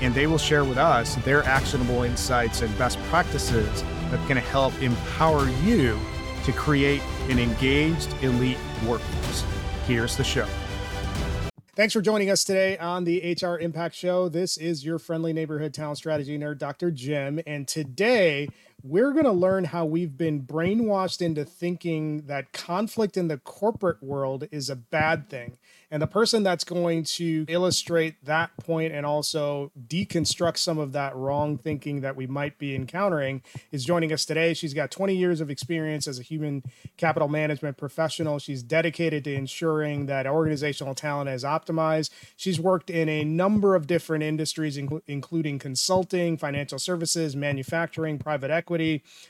and they will share with us their actionable insights and best practices that can help empower you to create an engaged elite workforce. Here's the show. Thanks for joining us today on the HR Impact Show. This is your friendly neighborhood talent strategy nerd, Dr. Jim. And today we're going to learn how we've been brainwashed into thinking that conflict in the corporate world is a bad thing. And the person that's going to illustrate that point and also deconstruct some of that wrong thinking that we might be encountering is joining us today. She's got 20 years of experience as a human capital management professional. She's dedicated to ensuring that organizational talent is optimized. She's worked in a number of different industries, including consulting, financial services, manufacturing, private equity,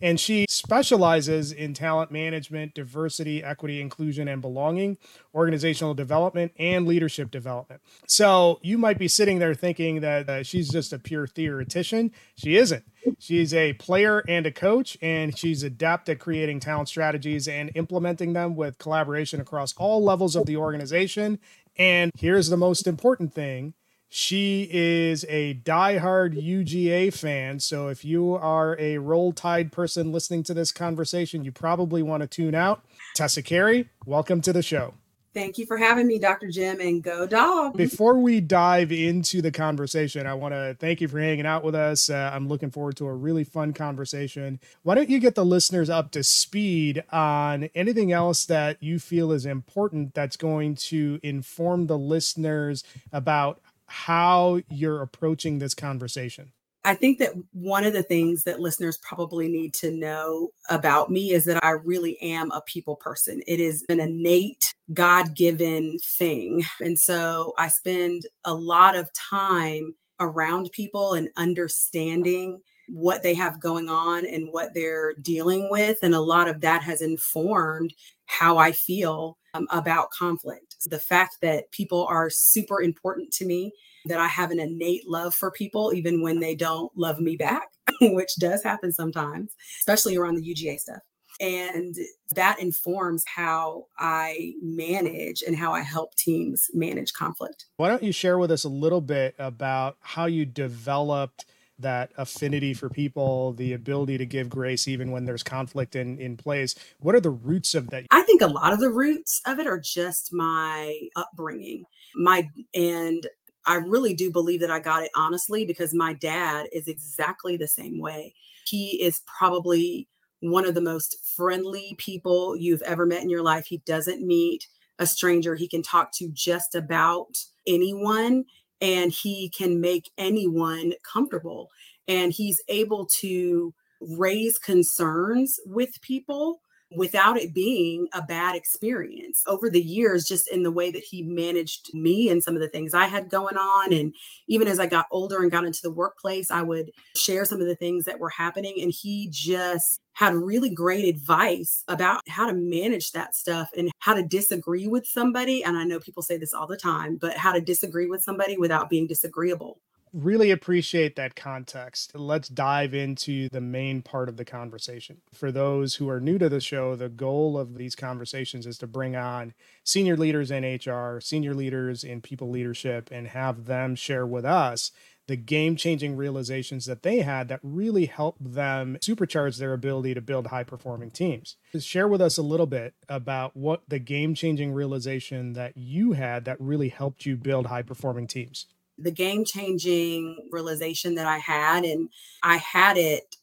and she specializes in talent management, diversity, equity, inclusion, and belonging, organizational development development and leadership development. So you might be sitting there thinking that uh, she's just a pure theoretician. She isn't. She's a player and a coach, and she's adept at creating talent strategies and implementing them with collaboration across all levels of the organization. And here's the most important thing she is a diehard UGA fan. So if you are a roll tide person listening to this conversation, you probably want to tune out. Tessa Carey, welcome to the show. Thank you for having me, Dr. Jim, and go dog. Before we dive into the conversation, I want to thank you for hanging out with us. Uh, I'm looking forward to a really fun conversation. Why don't you get the listeners up to speed on anything else that you feel is important that's going to inform the listeners about how you're approaching this conversation? I think that one of the things that listeners probably need to know about me is that I really am a people person. It is an innate, God given thing. And so I spend a lot of time around people and understanding what they have going on and what they're dealing with. And a lot of that has informed how I feel um, about conflict. The fact that people are super important to me that I have an innate love for people, even when they don't love me back, which does happen sometimes, especially around the UGA stuff. And that informs how I manage and how I help teams manage conflict. Why don't you share with us a little bit about how you developed that affinity for people, the ability to give grace even when there's conflict in, in place? What are the roots of that? I think a lot of the roots of it are just my upbringing. My and I really do believe that I got it honestly because my dad is exactly the same way. He is probably one of the most friendly people you've ever met in your life. He doesn't meet a stranger. He can talk to just about anyone and he can make anyone comfortable. And he's able to raise concerns with people without it being a bad experience. Over the years just in the way that he managed me and some of the things i had going on and even as i got older and got into the workplace i would share some of the things that were happening and he just had really great advice about how to manage that stuff and how to disagree with somebody and i know people say this all the time but how to disagree with somebody without being disagreeable really appreciate that context. Let's dive into the main part of the conversation. For those who are new to the show, the goal of these conversations is to bring on senior leaders in HR, senior leaders in people leadership, and have them share with us the game changing realizations that they had that really helped them supercharge their ability to build high performing teams. Just share with us a little bit about what the game changing realization that you had that really helped you build high performing teams the game changing realization that I had, and I had it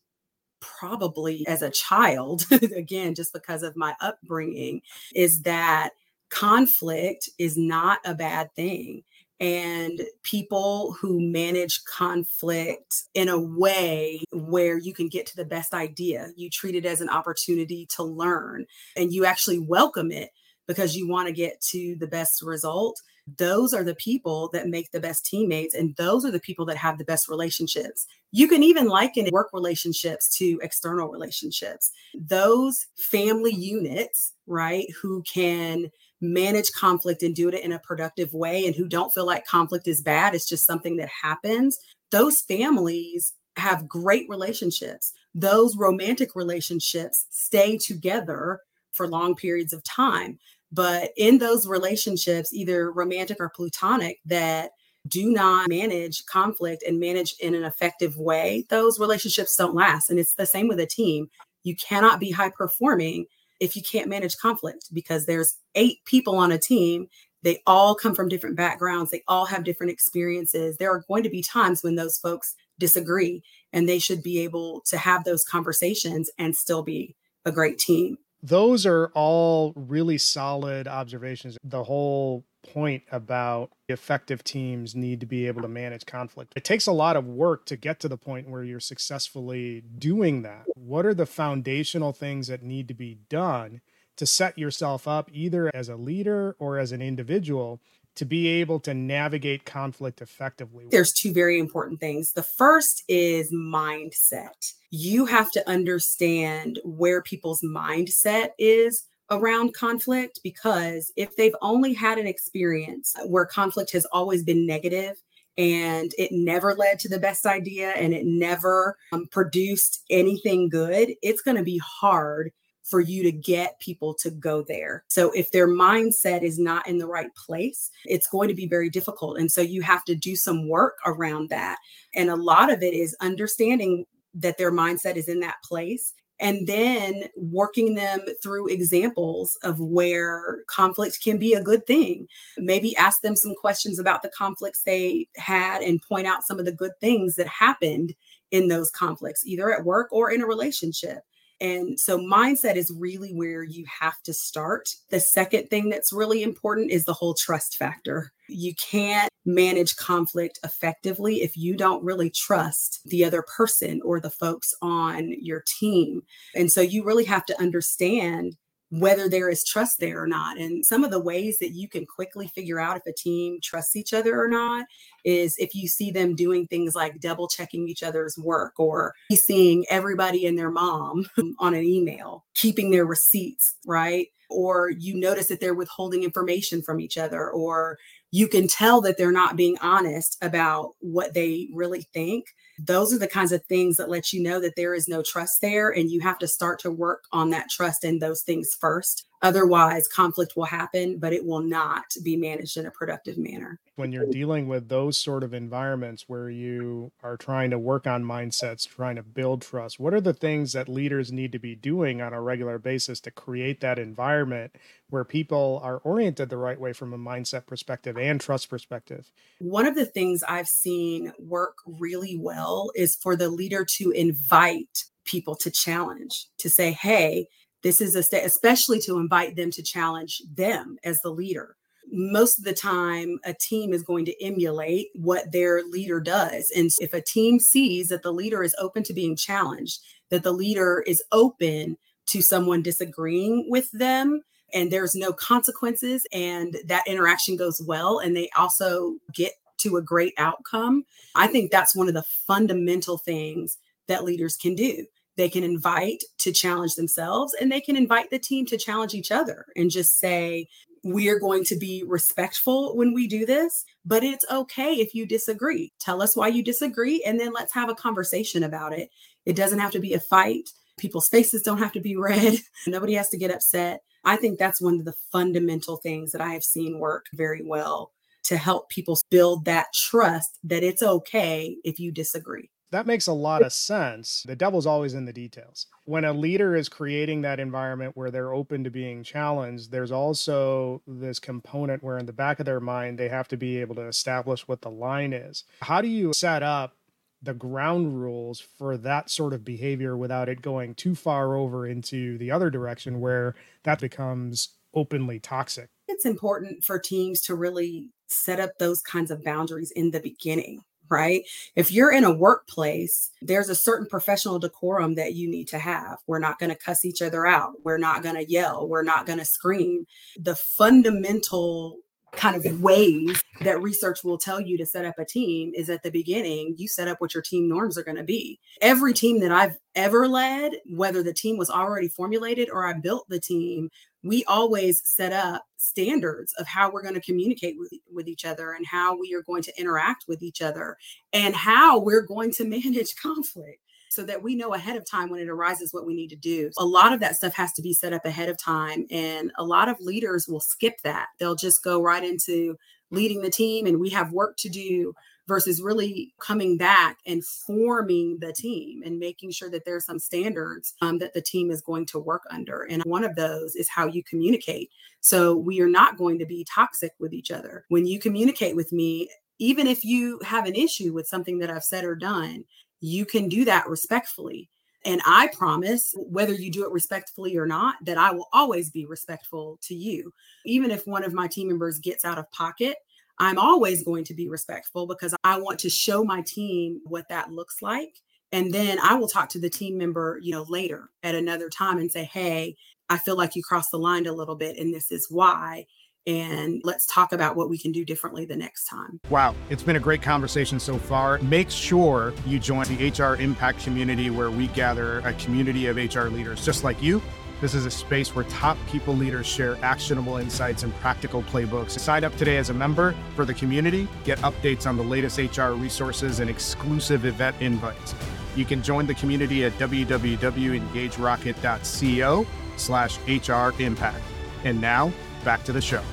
probably as a child, again, just because of my upbringing, is that conflict is not a bad thing. And people who manage conflict in a way where you can get to the best idea, you treat it as an opportunity to learn and you actually welcome it because you want to get to the best result. Those are the people that make the best teammates and those are the people that have the best relationships. You can even liken work relationships to external relationships. Those family units right who can manage conflict and do it in a productive way and who don't feel like conflict is bad it's just something that happens. Those families have great relationships. Those romantic relationships stay together for long periods of time but in those relationships, either romantic or platonic, that do not manage conflict and manage in an effective way, those relationships don't last. And it's the same with a team. You cannot be high performing if you can't manage conflict because there's eight people on a team. They all come from different backgrounds, they all have different experiences. There are going to be times when those folks disagree, and they should be able to have those conversations and still be a great team those are all really solid observations. The whole point about effective teams need to be able to manage conflict. It takes a lot of work to get to the point where you're successfully doing that. What are the foundational things that need to be done to set yourself up either as a leader or as an individual to be able to navigate conflict effectively? There's two very important things. The first is mindset. You have to understand where people's mindset is around conflict because if they've only had an experience where conflict has always been negative and it never led to the best idea and it never um, produced anything good, it's going to be hard for you to get people to go there. So if their mindset is not in the right place, it's going to be very difficult. And so you have to do some work around that. And a lot of it is understanding that their mindset is in that place and then working them through examples of where conflict can be a good thing. Maybe ask them some questions about the conflicts they had and point out some of the good things that happened in those conflicts, either at work or in a relationship. And so mindset is really where you have to start. The second thing that's really important is the whole trust factor. You can't manage conflict effectively if you don't really trust the other person or the folks on your team. And so you really have to understand whether there is trust there or not. And some of the ways that you can quickly figure out if a team trusts each other or not is if you see them doing things like double checking each other's work or CCing everybody and their mom on an email, keeping their receipts, right? Or you notice that they're withholding information from each other, or you can tell that they're not being honest about what they really think those are the kinds of things that let you know that there is no trust there and you have to start to work on that trust in those things first Otherwise, conflict will happen, but it will not be managed in a productive manner. When you're dealing with those sort of environments where you are trying to work on mindsets, trying to build trust, what are the things that leaders need to be doing on a regular basis to create that environment where people are oriented the right way from a mindset perspective and trust perspective? One of the things I've seen work really well is for the leader to invite people to challenge, to say, hey, this is a state, especially to invite them to challenge them as the leader. Most of the time, a team is going to emulate what their leader does. And if a team sees that the leader is open to being challenged, that the leader is open to someone disagreeing with them, and there's no consequences, and that interaction goes well, and they also get to a great outcome, I think that's one of the fundamental things that leaders can do they can invite to challenge themselves and they can invite the team to challenge each other and just say we are going to be respectful when we do this, but it's okay if you disagree. Tell us why you disagree, and then let's have a conversation about it. It doesn't have to be a fight. People's faces don't have to be red. Nobody has to get upset. I think that's one of the fundamental things that I have seen work very well to help people build that trust that it's okay if you disagree. That makes a lot of sense. The devil's always in the details. When a leader is creating that environment where they're open to being challenged, there's also this component where in the back of their mind, they have to be able to establish what the line is. How do you set up the ground rules for that sort of behavior without it going too far over into the other direction where that becomes openly toxic? It's important for teams to really set up those kinds of boundaries in the beginning right? If you're in a workplace, there's a certain professional decorum that you need to have. We're not going to cuss each other out. We're not going to yell. We're not going to scream. The fundamental kind of ways that research will tell you to set up a team is at the beginning you set up what your team norms are going to be every team that i've ever led whether the team was already formulated or i built the team we always set up standards of how we're going to communicate with, with each other and how we are going to interact with each other and how we're going to manage conflict so that we know ahead of time when it arises what we need to do. A lot of that stuff has to be set up ahead of time. And a lot of leaders will skip that. They'll just go right into leading the team and we have work to do versus really coming back and forming the team and making sure that there's some standards um, that the team is going to work under. And one of those is how you communicate. So we are not going to be toxic with each other. When you communicate with me, even if you have an issue with something that I've said or done, you can do that respectfully. And I promise, whether you do it respectfully or not, that I will always be respectful to you. Even if one of my team members gets out of pocket, I'm always going to be respectful because I want to show my team what that looks like. And then I will talk to the team member, you know, later at another time and say, hey, I feel like you crossed the line a little bit, and this is why and let's talk about what we can do differently the next time. Wow, it's been a great conversation so far. Make sure you join the HR Impact community where we gather a community of HR leaders just like you. This is a space where top people leaders share actionable insights and practical playbooks. Sign up today as a member for the community, get updates on the latest HR resources and exclusive event invites. You can join the community at www.engagerocket.co slash HR impact. And now, back to the show.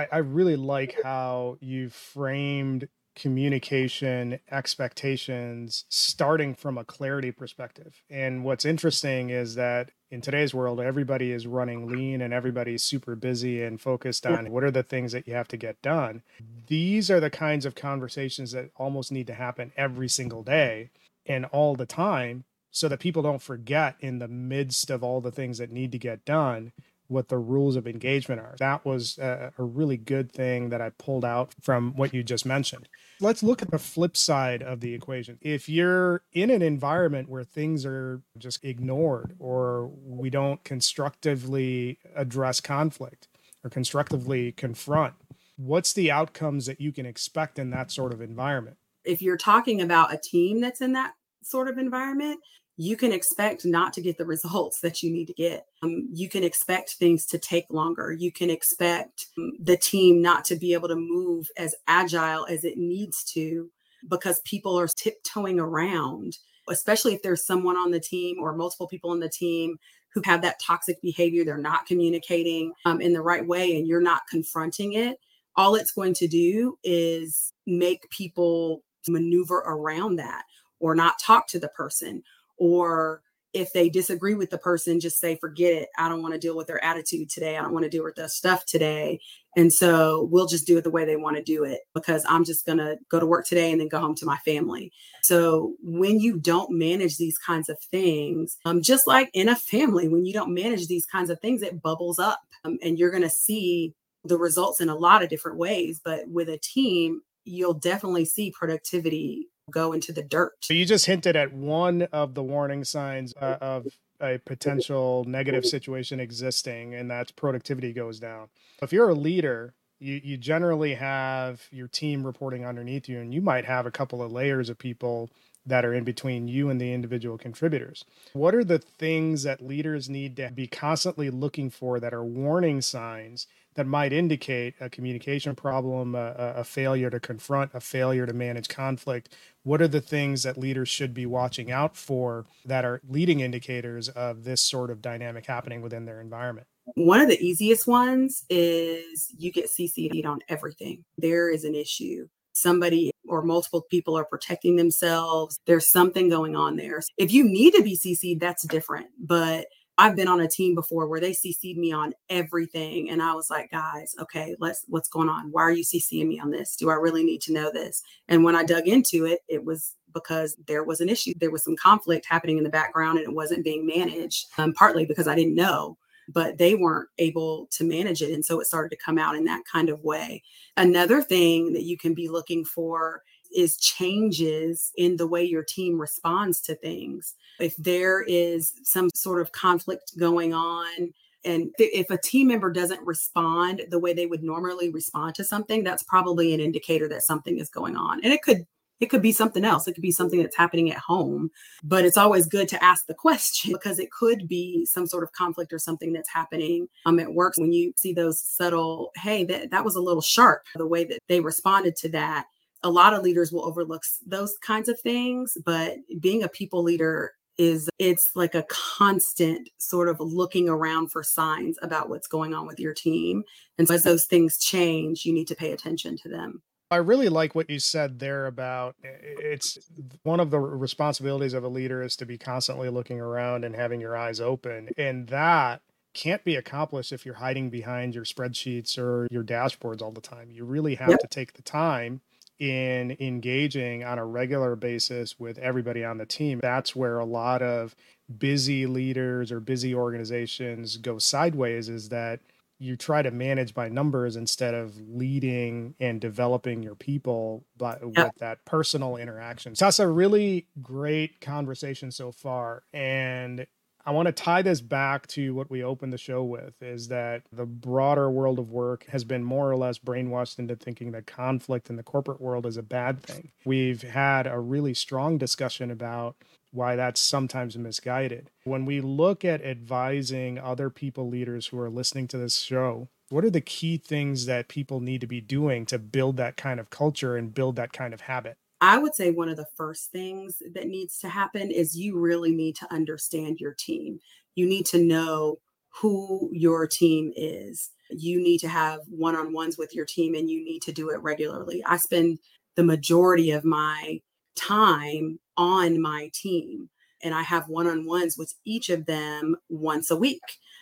I, I really like how you framed communication expectations starting from a clarity perspective. And what's interesting is that in today's world, everybody is running lean and everybody's super busy and focused on what are the things that you have to get done. These are the kinds of conversations that almost need to happen every single day and all the time so that people don't forget in the midst of all the things that need to get done what the rules of engagement are. That was a, a, really good thing that I pulled out from what you just mentioned. Let's look at the flip side of the equation. If you're in an environment where things are just ignored or we don't constructively address conflict or constructively confront, what's the outcomes that you can expect in that sort of environment? If you're talking about a team that's in that sort of environment, you can expect not to get the results that you need to get. Um, you can expect things to take longer. You can expect um, the team not to be able to move as agile as it needs to because people are tiptoeing around, especially if there's someone on the team or multiple people on the team who have that toxic behavior. They're not communicating um, in the right way and you're not confronting it. All it's going to do is make people maneuver around that or not talk to the person or if they disagree with the person just say forget it. I don't want to deal with their attitude today. I don't want to deal with their stuff today. And so we'll just do it the way they want to do it because i'm just going to go to work today and then go home to my family. So when you don't manage these kinds of things um, just like in a family when you don't manage these kinds of things it bubbles up um, and you're going to see the results in a lot of different ways but with a team you'll definitely see productivity go into the dirt. So you just hinted at one of the warning signs uh, of a potential negative situation existing, and that's productivity goes down. If you're a leader, you, you generally have your team reporting underneath you, and you might have a couple of layers of people that are in between you and the individual contributors. What are the things that leaders need to be constantly looking for that are warning signs that might indicate a communication problem, a, a, failure to confront, a failure to manage conflict. What are the things that leaders should be watching out for that are leading indicators of this sort of dynamic happening within their environment? One of the easiest ones is you get CC'd on everything. There is an issue. Somebody or multiple people are protecting themselves. There's something going on there. If you need to be CC'd, that's different. But I've been on a team before where they CC'd me on everything. And I was like, guys, okay, let's, what's going on? Why are you CCing me on this? Do I really need to know this? And when I dug into it, it was because there was an issue. There was some conflict happening in the background and it wasn't being managed, um, partly because I didn't know, but they weren't able to manage it. And so it started to come out in that kind of way. Another thing that you can be looking for is changes in the way your team responds to things. If there is some sort of conflict going on, and if a team member doesn't respond the way they would normally respond to something, that's probably an indicator that something is going on. And it could it could be something else. It could be something that's happening at home, but it's always good to ask the question because it could be some sort of conflict or something that's happening um, at work. When you see those subtle, hey, that, that was a little sharp, the way that they responded to that. A lot of leaders will overlook those kinds of things, but being a people leader is it's like a constant sort of looking around for signs about what's going on with your team. And so as those things change, you need to pay attention to them. I really like what you said there about it's one of the responsibilities of a leader is to be constantly looking around and having your eyes open. And that can't be accomplished if you're hiding behind your spreadsheets or your dashboards all the time. You really have yep. to take the time in engaging on a regular basis with everybody on the team. That's where a lot of busy leaders or busy organizations go sideways is that you try to manage by numbers instead of leading and developing your people but yeah. with that personal interaction. So that's a really great conversation so far. And I want to tie this back to what we opened the show with is that the broader world of work has been more or less brainwashed into thinking that conflict in the corporate world is a bad thing. We've had a really strong discussion about why that's sometimes misguided. When we look at advising other people leaders who are listening to this show, what are the key things that people need to be doing to build that kind of culture and build that kind of habit? I would say one of the first things that needs to happen is you really need to understand your team. You need to know who your team is. You need to have one on ones with your team and you need to do it regularly. I spend the majority of my time on my team. And I have one on ones with each of them once a week.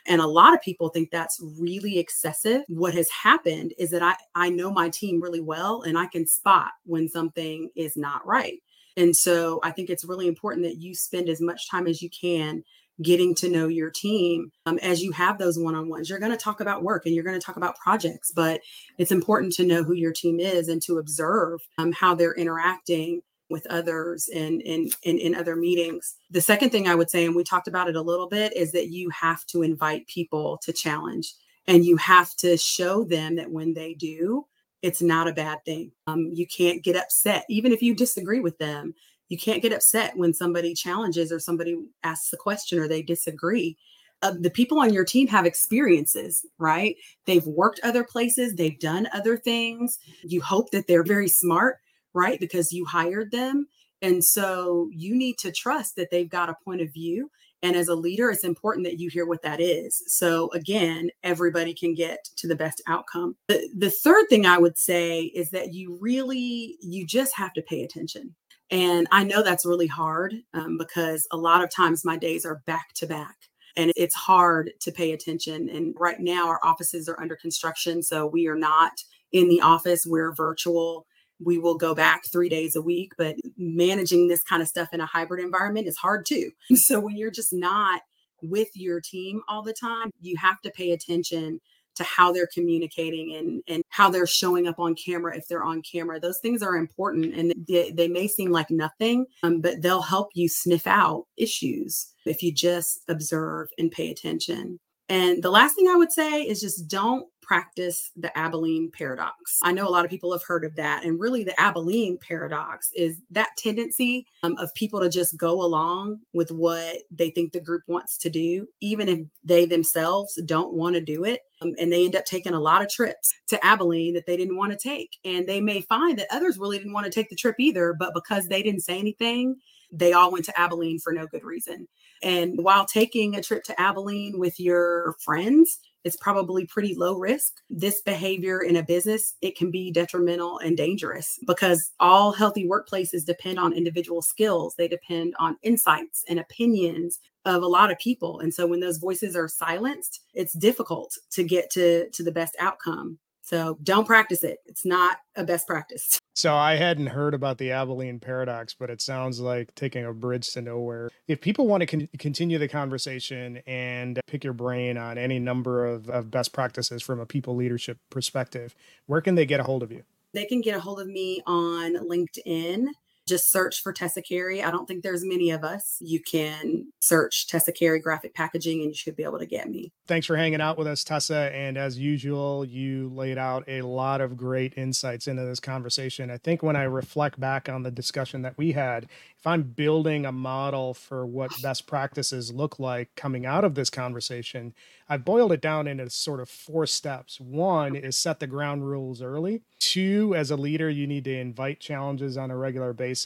And a lot of people think that's really excessive. What has happened is that I, I know my team really well and I can spot when something is not right. And so I think it's really important that you spend as much time as you can getting to know your team um, as you have those one-on-ones you're going to talk about work and you're going to talk about projects but it's important to know who your team is and to observe um, how they're interacting with others and in, in, in other meetings. The second thing I would say, and we talked about it a little bit, is that you have to invite people to challenge and you have to show them that when they do, it's not a bad thing. Um, you can't get upset, even if you disagree with them. You can't get upset when somebody challenges or somebody asks a question or they disagree. Uh, the people on your team have experiences, right? They've worked other places, they've done other things. You hope that they're very smart right? Because you hired them. And so you need to trust that they've got a point of view. And as a leader, it's important that you hear what that is. So again, everybody can get to the best outcome. The, the third thing I would say is that you really, you just have to pay attention. And I know that's really hard um, because a lot of times my days are back to back and it's hard to pay attention. And right now, our offices are under construction. So we are not in the office, we're virtual we will go back three days a week. But managing this kind of stuff in a hybrid environment is hard too. So when you're just not with your team all the time, you have to pay attention to how they're communicating and, and how they're showing up on camera if they're on camera. Those things are important and they, they may seem like nothing, um, but they'll help you sniff out issues if you just observe and pay attention. And the last thing I would say is just don't practice the Abilene paradox. I know a lot of people have heard of that. And really, the Abilene paradox is that tendency um, of people to just go along with what they think the group wants to do, even if they themselves don't want to do it. Um, and they end up taking a lot of trips to Abilene that they didn't want to take. And they may find that others really didn't want to take the trip either, but because they didn't say anything, they all went to Abilene for no good reason. And while taking a trip to Abilene with your friends, it's probably pretty low risk. This behavior in a business, it can be detrimental and dangerous because all healthy workplaces depend on individual skills. They depend on insights and opinions of a lot of people. And so when those voices are silenced, it's difficult to get to, to the best outcome. So don't practice it. It's not a best practice. So I hadn't heard about the Abilene paradox, but it sounds like taking a bridge to nowhere. If people want to con- continue the conversation and pick your brain on any number of, of best practices from a people leadership perspective, where can they get a hold of you? They can get a hold of me on LinkedIn just search for Tessa Carey. I don't think there's many of us. You can search Tessa Carey graphic packaging and you should be able to get me. Thanks for hanging out with us, Tessa. And as usual, you laid out a lot of great insights into this conversation. I think when I reflect back on the discussion that we had, if I'm building a model for what best practices look like coming out of this conversation, I've boiled it down into sort of four steps. One is set the ground rules early. Two, as a leader, you need to invite challenges on a regular basis.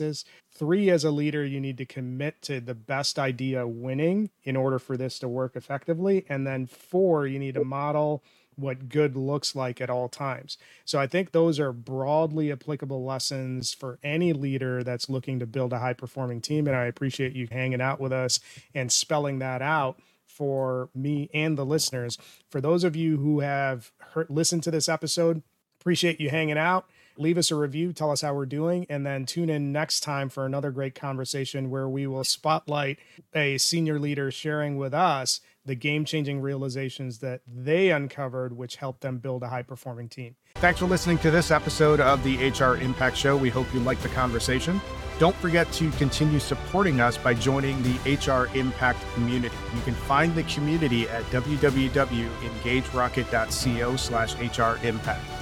Three, as a leader, you need to commit to the best idea winning in order for this to work effectively. And then four, you need to model what good looks like at all times. So I think those are broadly applicable lessons for any leader that's looking to build a high performing team. And I appreciate you hanging out with us and spelling that out for me and the listeners. For those of you who have heard, listened to this episode, appreciate you hanging out. Leave us a review, tell us how we're doing, and then tune in next time for another great conversation where we will spotlight a senior leader sharing with us the game changing realizations that they uncovered, which helped them build a high performing team. Thanks for listening to this episode of the HR Impact Show. We hope you liked the conversation. Don't forget to continue supporting us by joining the HR Impact community. You can find the community at www.engagerocket.co slash HR Impact.